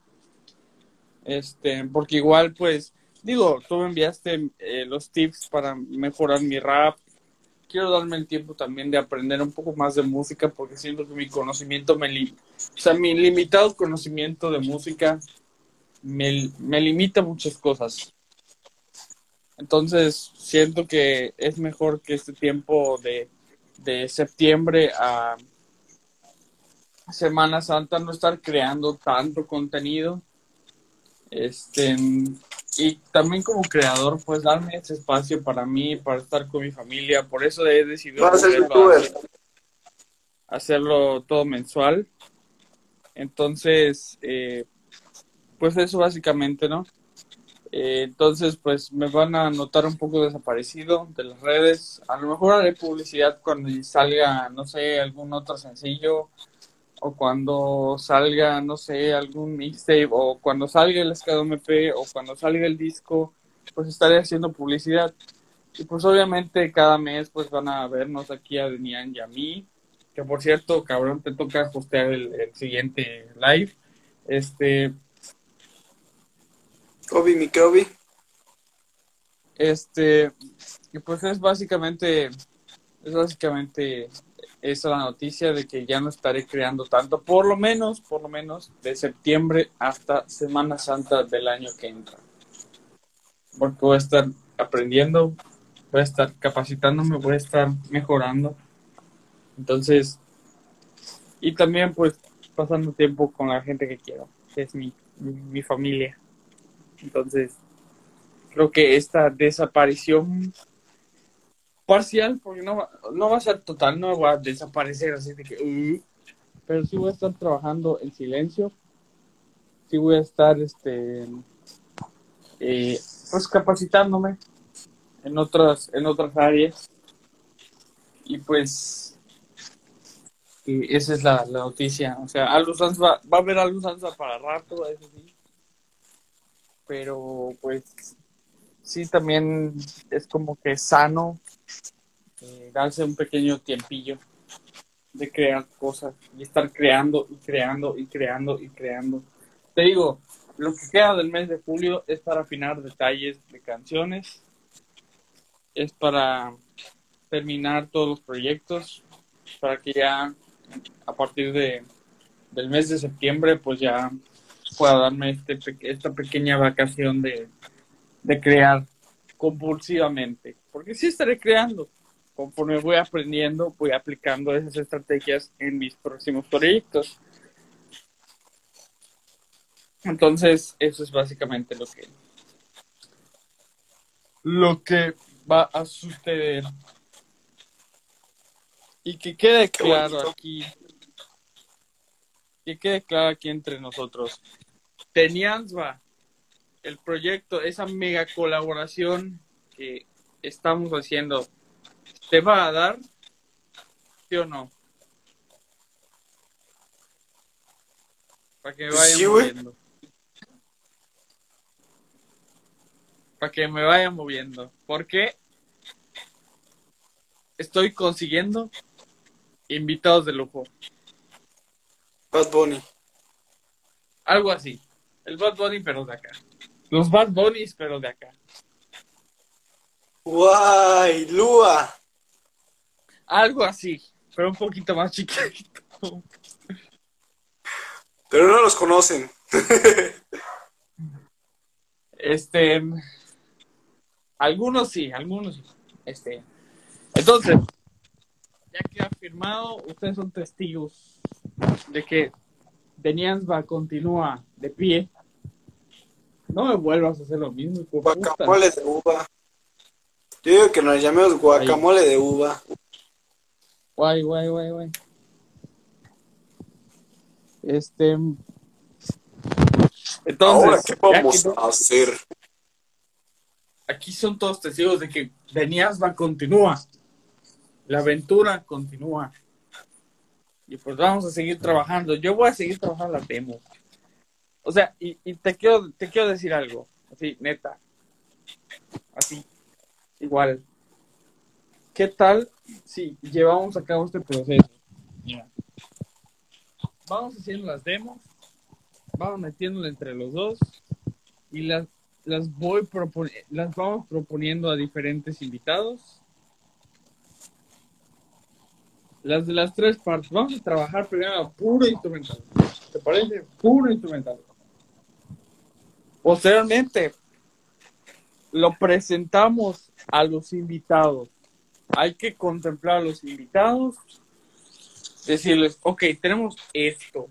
Este, porque igual, pues, digo, tú me enviaste eh, los tips para mejorar mi rap. Quiero darme el tiempo también de aprender un poco más de música porque siento que mi conocimiento me li- o sea, mi limitado conocimiento de música me, me limita muchas cosas. Entonces, siento que es mejor que este tiempo de, de septiembre a Semana Santa no estar creando tanto contenido. Este, y también como creador, pues darme ese espacio para mí, para estar con mi familia. Por eso he decidido hacerlo todo mensual. Entonces, eh, pues eso básicamente, ¿no? Eh, entonces, pues me van a notar un poco desaparecido de las redes. A lo mejor haré publicidad cuando salga, no sé, algún otro sencillo o cuando salga, no sé, algún mixtape o cuando salga el SKDMP o cuando salga el disco, pues estaré haciendo publicidad. Y pues obviamente cada mes pues van a vernos aquí a Denian y a mí. Que por cierto, cabrón, te toca hostear el, el siguiente live. Este, Kobe, mi Kobe. este, y pues es básicamente, es básicamente esa la noticia de que ya no estaré creando tanto, por lo menos, por lo menos de septiembre hasta Semana Santa del año que entra. Porque voy a estar aprendiendo, voy a estar capacitándome, voy a estar mejorando. Entonces, y también pues pasando tiempo con la gente que quiero, que es mi, mi, mi familia. Entonces, creo que esta desaparición parcial, porque no, va- no va a ser total, no va a desaparecer así de que, "Uh", pero sí voy a estar trabajando en silencio, sí voy a estar, este, eh, pues capacitándome en otras, en otras áreas. Y pues esa es la, la noticia, o sea, Aldo Sanz va, va a haber Aldo Sanza para rato, eso sí, pero pues sí también es como que sano eh, darse un pequeño tiempillo de crear cosas y estar creando y creando y creando y creando. Te digo, lo que queda del mes de julio es para afinar detalles de canciones, es para terminar todos los proyectos, para que ya a partir de, del mes de septiembre pues ya pueda darme este, esta pequeña vacación de, de crear compulsivamente, porque sí estaré creando. Conforme voy aprendiendo, voy aplicando esas estrategias en mis próximos proyectos. Entonces, eso es básicamente lo que lo que va a suceder. Y que quede claro aquí, que quede claro aquí entre nosotros. Teniansva, el proyecto, esa mega colaboración que estamos haciendo, ¿te va a dar? ¿Sí o no? Para que me vayan Sí, moviendo. Para que me vayan moviendo. Porque estoy consiguiendo invitados de lujo. Bad Bunny. Algo así. El Bad Bunny, pero de acá. Los Bad Bunnies, pero de acá. Guay, Lua. Algo así, pero un poquito más chiquito. Pero no los conocen. Este. Algunos sí, algunos sí. Este. Entonces, ya queda firmado, ustedes son testigos de que Deniansva continúa de pie. No me vuelvas a hacer lo mismo. Guacamole de uva. Yo digo que nos llamemos guacamole de uva. Guay, guay, guay, guay. Este. Entonces, Ahora, ¿qué vamos a hacer? aquí son todos testigos de que Deniasba continúa. La aventura continúa. Y pues vamos a seguir trabajando. Yo voy a seguir trabajando la demo. O sea, y, y te quiero, te quiero decir algo. Así, neta. Así. Igual. ¿Qué tal si llevamos a cabo este proceso? Mira. Vamos haciendo las demos. Vamos metiéndole entre los dos. Y las, las voy propon- las vamos proponiendo a diferentes invitados. Las de las tres partes. Vamos a trabajar primero puro instrumental. ¿Te parece? Puro instrumental. Posteriormente, lo presentamos a los invitados. Hay que contemplar a los invitados. Decirles, ok, tenemos esto.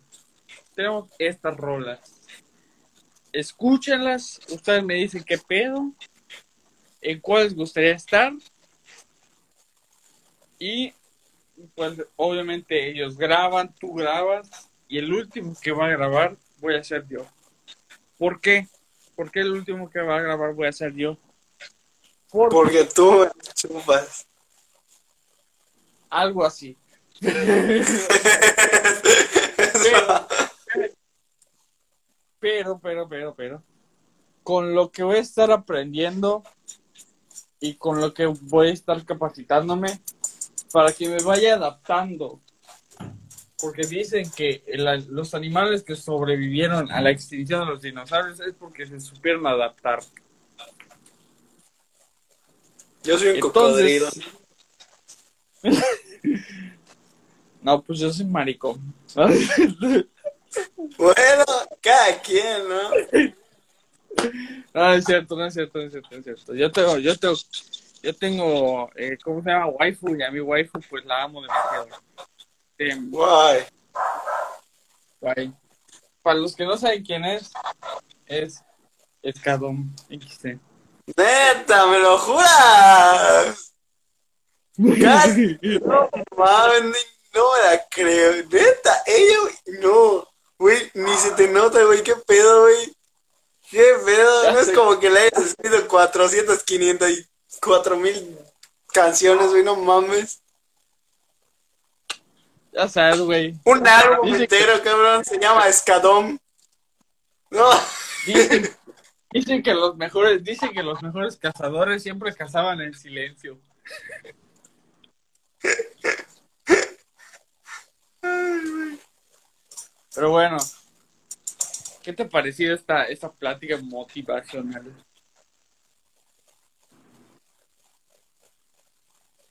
Tenemos estas rolas escúchenlas, ustedes me dicen qué pedo, en cuál les gustaría estar y pues obviamente ellos graban, tú grabas y el último que va a grabar voy a ser yo. ¿Por qué? ¿Por qué el último que va a grabar voy a ser yo? Porque Porque tú me chupas. algo así. Pero, pero, pero, pero, con lo que voy a estar aprendiendo y con lo que voy a estar capacitándome para que me vaya adaptando. Porque dicen que el- los animales que sobrevivieron a la extinción de los dinosaurios es porque se supieron adaptar. Yo soy un cocodrilo. No, pues yo soy maricón. Bueno, cada quien, ¿no? No, es cierto, no es cierto, no es cierto, no es cierto. Yo tengo, yo tengo, yo tengo, eh, ¿cómo se llama? Waifu, y a mi waifu pues la amo demasiado. Eh, Guay. guay. Para los que no saben quién es, es Escadón XT. Neta, ¿me lo juras? Casi. No mames, no me la creo. Neta, ella, güey, no. Güey, ni se te nota, güey, qué pedo, güey. Qué pedo, no es como que le hayas escrito 400, 500 y 4 mil canciones, güey, no mames. Ya sabes, güey. Un álbum Dice que- entero, cabrón, se llama Escadón. No, Dicen, dicen que los mejores, dicen que los mejores cazadores siempre cazaban en silencio. Pero bueno, ¿qué te ha parecido esta, esta plática motivacional?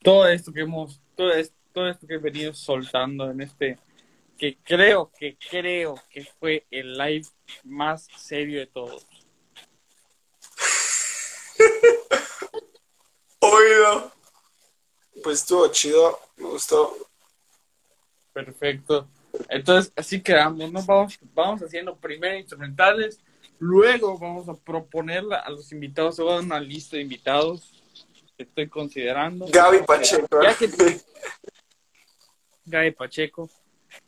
Todo esto que hemos, todo esto, todo esto que he venido soltando en este, que creo, que creo que fue el live más serio de todos. oído. Pues estuvo chido, me gustó. Perfecto. Entonces, así quedamos, ¿no? Vamos, vamos haciendo primero instrumentales, luego vamos a proponerla a los invitados, se va a dar una lista de invitados que estoy considerando. Gaby Pacheco. Ya que, Gaby Pacheco.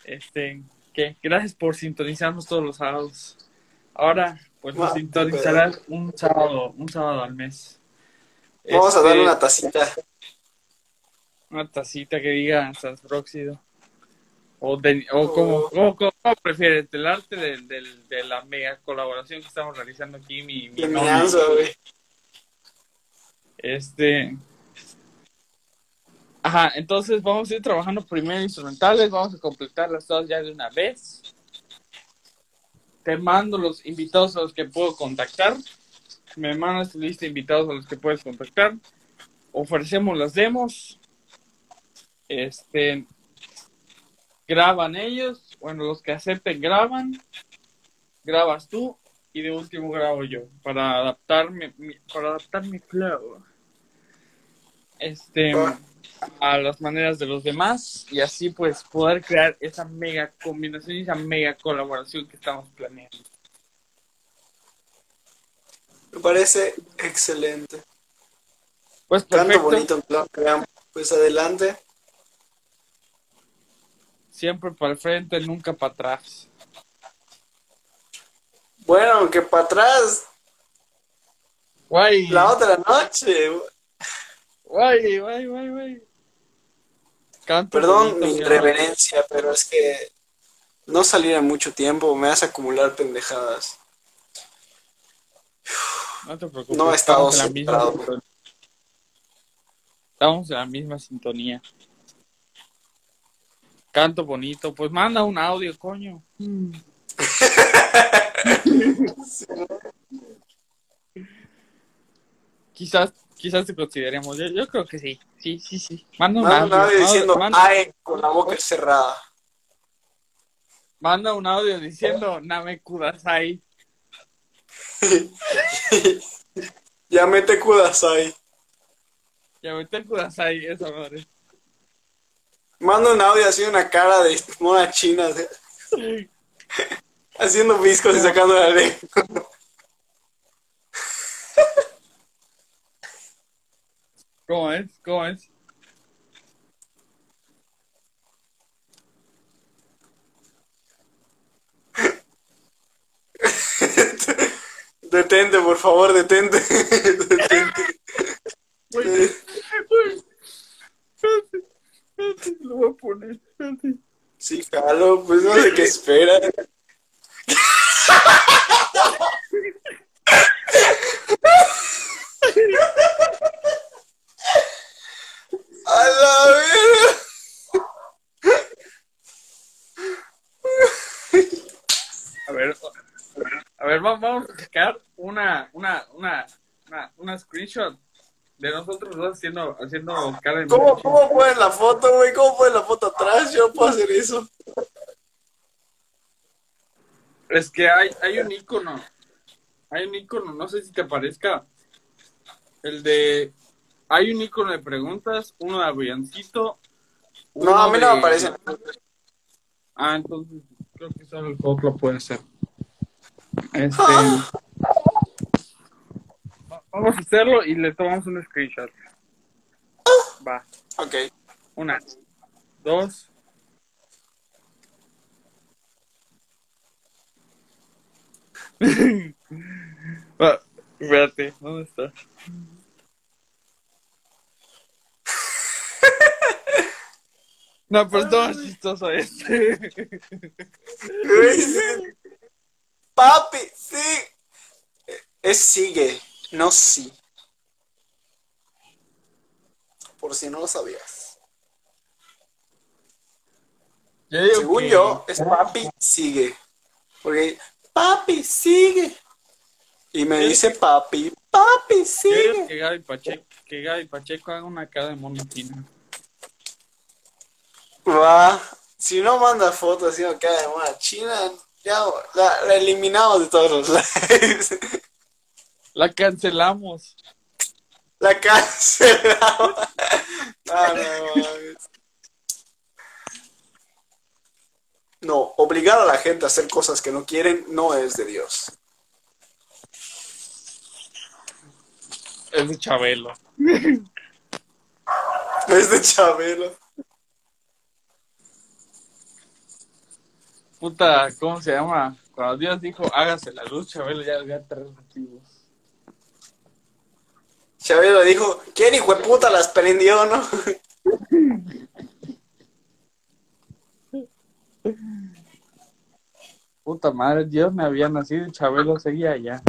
Este, que gracias por sintonizarnos todos los sábados. Ahora, pues nos Ah, sintonizarás un sábado, un sábado al mes. Vamos a Este, darle una tacita. una tacita que diga Sansbróxido. O, de, o como, como, como prefieres, del arte del, del- de la mega colaboración que estamos realizando aquí, mi, mi güey. Este. Ajá, entonces vamos a ir trabajando primero instrumentales, vamos a completarlas todas ya de una vez. Te mando los invitados a los que puedo contactar. Me mandas tu lista de invitados a los que puedes contactar. Ofrecemos las demos. Este. Graban ellos. Bueno, los que acepten graban. Grabas tú. Y de último grabo yo. Para adaptarme. Para adaptar mi flow. Este. Va. A las maneras de los demás. Y así pues poder crear esa mega combinación y esa mega colaboración que estamos planeando. Me parece excelente. Pues Tanto bonito plan. Pues adelante. Siempre para el frente, nunca para atrás. Bueno, aunque para atrás, Guay. la otra noche. Guay, guay, guay, guay. Canto Perdón mi reverencia, pero es que no salir en mucho tiempo me hace acumular pendejadas. No te preocupes. No he estado estamos en la misma centrado. sintonía. Estamos en la misma sintonía. Canto bonito. Pues manda un audio, coño. Quizás, quizás te consideremos. Yo, yo creo que sí. Sí, sí, sí. Manda un audio. audio diciendo manda, ay con la boca cerrada. manda un audio diciendo Name Kudasai. ya mete Kudasai. Ya vete Kudasai, esa madre. Manda un audio así una cara de mona china. Haciendo viscos y sacando la lengua. ¿Cómo es? ¿Cómo es? Detente, por favor, detente. detente. Uy, uy. Espérate, espérate, lo voy a poner. Sí, jalo, pues no sé qué espera. A la verga. A ver, a ver, va- vamos a sacar una, una, una, una, una screenshot de nosotros dos haciendo, haciendo cara de ¿Cómo, cómo ponen la foto, güey? ¿Cómo ponen la foto atrás? Yo puedo hacer eso. Es que hay, hay un icono, hay un icono, no sé si te parezca, el de, hay un icono de preguntas, uno de avioncito. No, a mí no me aparece. Ah, entonces creo que solo el Hot lo puede hacer. Este, vamos a hacerlo y le tomamos un screenshot. Va, Ok. una, dos. Va, espérate, ¿dónde está? No, pero está más chistoso este. Papi, sí. Es sigue, no sí. Por si no lo sabías. Yo digo Según que- yo, es papi, sigue. Porque papi, sigue. Y me dice papi, papi, yo sigue. que Gaby Pacheco, que Gaby Pacheco haga una cara de mono chino. Va. Si no manda fotos así acá de una china, ya la, la eliminamos de todos los likes. La cancelamos. La cancelamos. No, no, mames. No, obligar a la gente a hacer cosas que no quieren no es de Dios. Es de Chabelo. Es de Chabelo. Puta, ¿cómo se llama? Cuando Dios dijo, hágase la luz, Chabelo ya había tres motivos. Chabelo dijo, ¿quién hijo de puta las prendió, no? Puta madre, Dios me había nacido y Chabelo seguía allá.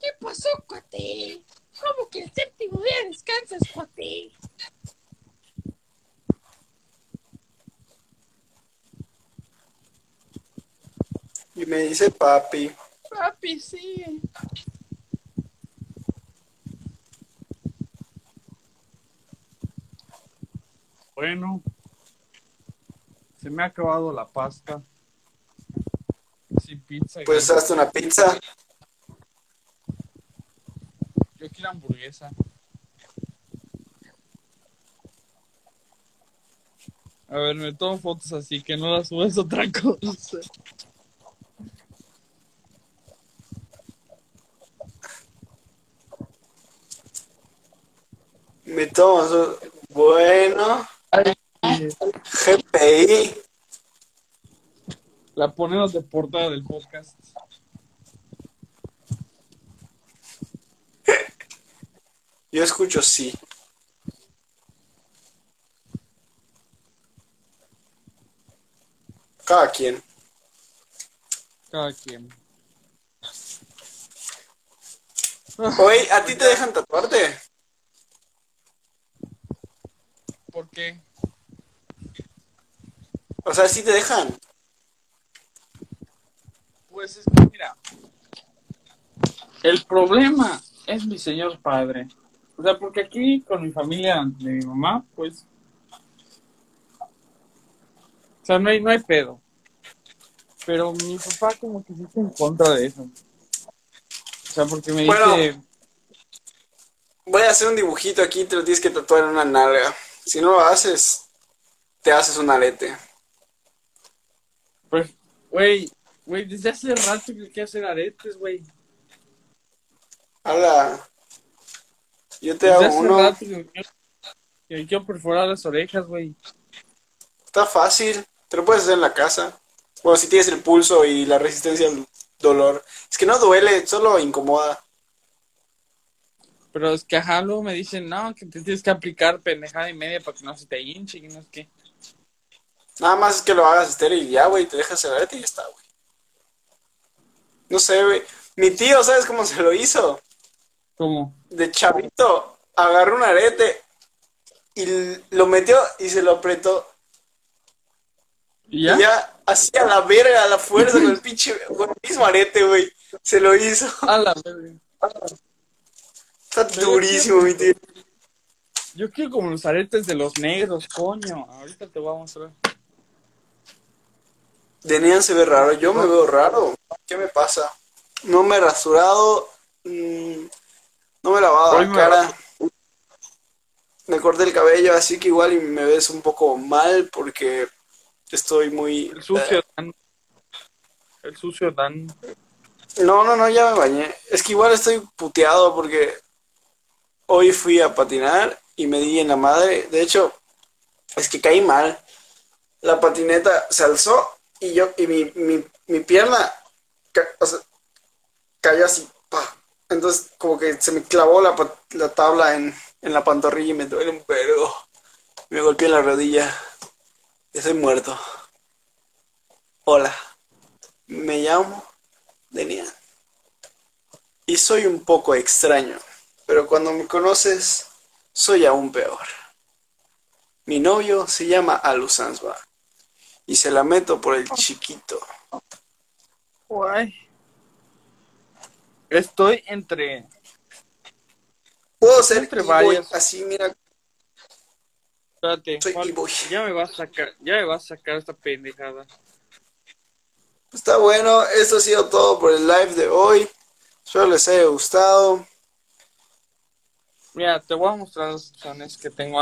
¿Qué pasó, cuate? ¿Cómo que el séptimo día descansas, cuate? Y me dice papi. Papi, sí. Bueno, se me ha acabado la pasta. Sin pizza. Pues hazte una pizza. Yo quiero hamburguesa. A ver, me tomo fotos así que no las subes otra cosa. Su... Bueno. GPI. La ponemos de portada del podcast. Yo escucho sí. Cada quien. Cada quien. Oye, ¿a ti te dejan tatuarte? ¿Por qué? O sea, sí te dejan. Pues es que mira. El problema es mi señor padre. O sea, porque aquí con mi familia de mi mamá, pues. O sea, no hay, no hay pedo. Pero mi papá como que sí está en contra de eso. O sea, porque me Bueno. dice, Voy a hacer un dibujito aquí, te lo tienes que tatuar en una nalga. Si no lo haces, te haces un arete. pues, güey, güey, desde hace rato que quiero hacer aretes, güey. Habla. Yo te Desde hago hace uno. rato que quiero, que me quiero perforar las orejas, güey. Está fácil. Te lo puedes hacer en la casa. Bueno, si tienes el pulso y la resistencia al dolor. Es que no duele, solo incomoda. Pero es que ajá, luego me dicen, no, que te tienes que aplicar pendejada y media para que no se te hinche y no es que. Nada más es que lo hagas estéril y ya, güey. Te dejas el arete y ya está, güey. No sé, güey. Mi tío, ¿sabes cómo se lo hizo? ¿Cómo? De chavito, agarró un arete y lo metió y se lo apretó. ¿Y ya? Y ya hacía la verga, la fuerza con el pinche, con el mismo arete, güey. Se lo hizo. A la verga. Está durísimo, mi tío. Yo quiero como los aretes de los negros, coño. Ahorita te voy a mostrar. Denian se ve raro, yo me veo raro. ¿Qué me pasa? No me he rasurado, mm, no me he lavado Hoy la me cara. Me corté el cabello, así que igual y me ves un poco mal porque estoy muy... El sucio Dan. El sucio Dan. No, no, no, ya me bañé. Es que igual estoy puteado porque hoy fui a patinar y me di en la madre. De hecho, es que caí mal. La patineta se alzó y yo, y mi, mi, mi pierna o sea, cayó así. Entonces, como que se me clavó la, la tabla en, en la pantorrilla y me duele un vergo. Me golpeé en la rodilla. Estoy muerto. Hola. Me llamo Denian. Y soy un poco extraño, pero cuando me conoces, soy aún peor. Mi novio se llama Alu Sansba y se la meto por el chiquito. Guay. Estoy entre. Puedo ser Entre varias. así, mira, Espérate, Soy Juan, ya me va a sacar, ya me va a sacar esta pendejada. está bueno. Esto ha sido todo por el live de hoy. Espero les haya gustado. Mira, te voy a mostrar las opciones que tengo